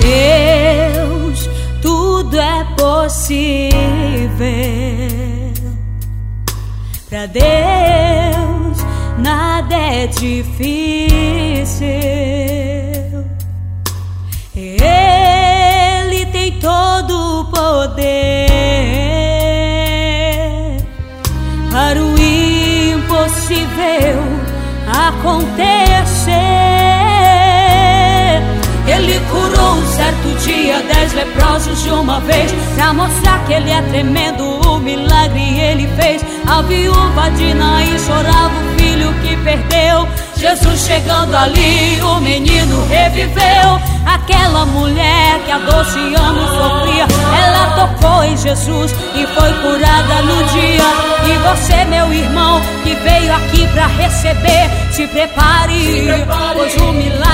Deus, tudo é possível. Para Deus, nada é difícil. Eu certo dia dez leprosos de uma vez. Pra mostrar que ele é tremendo, o milagre ele fez. A viúva de Naí chorava o filho que perdeu. Jesus chegando ali, o menino reviveu. Aquela mulher que há doze anos sofria. Ela tocou em Jesus e foi curada no dia. E você, meu irmão, que veio aqui pra receber Se prepare, se prepare. pois o milagre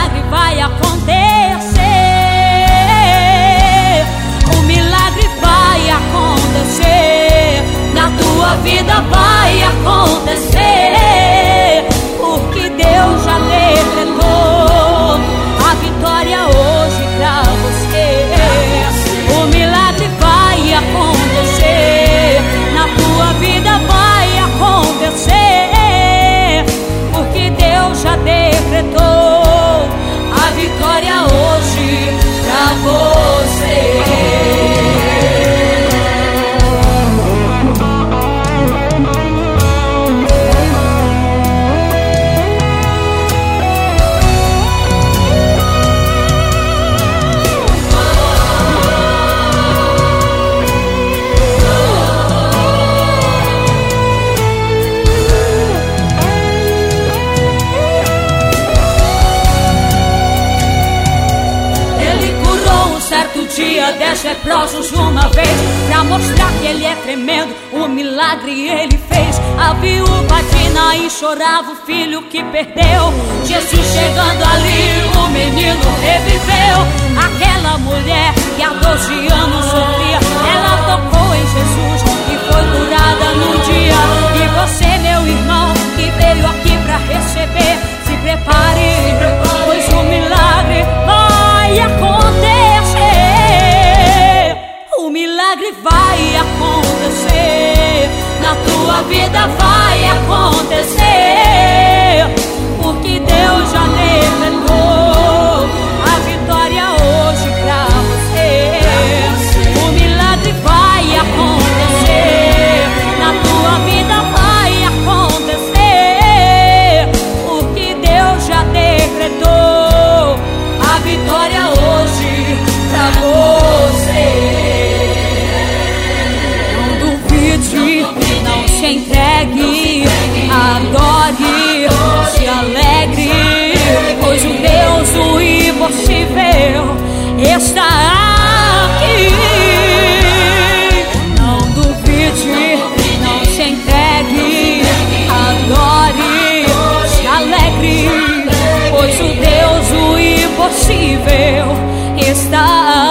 dia dez leprosos uma vez Pra mostrar que ele é tremendo O milagre ele fez. A viúva de Naim chorava o filho que perdeu. Jesus chegando ali O menino reviveu. Aquela mulher que há doze anos sofria impossível está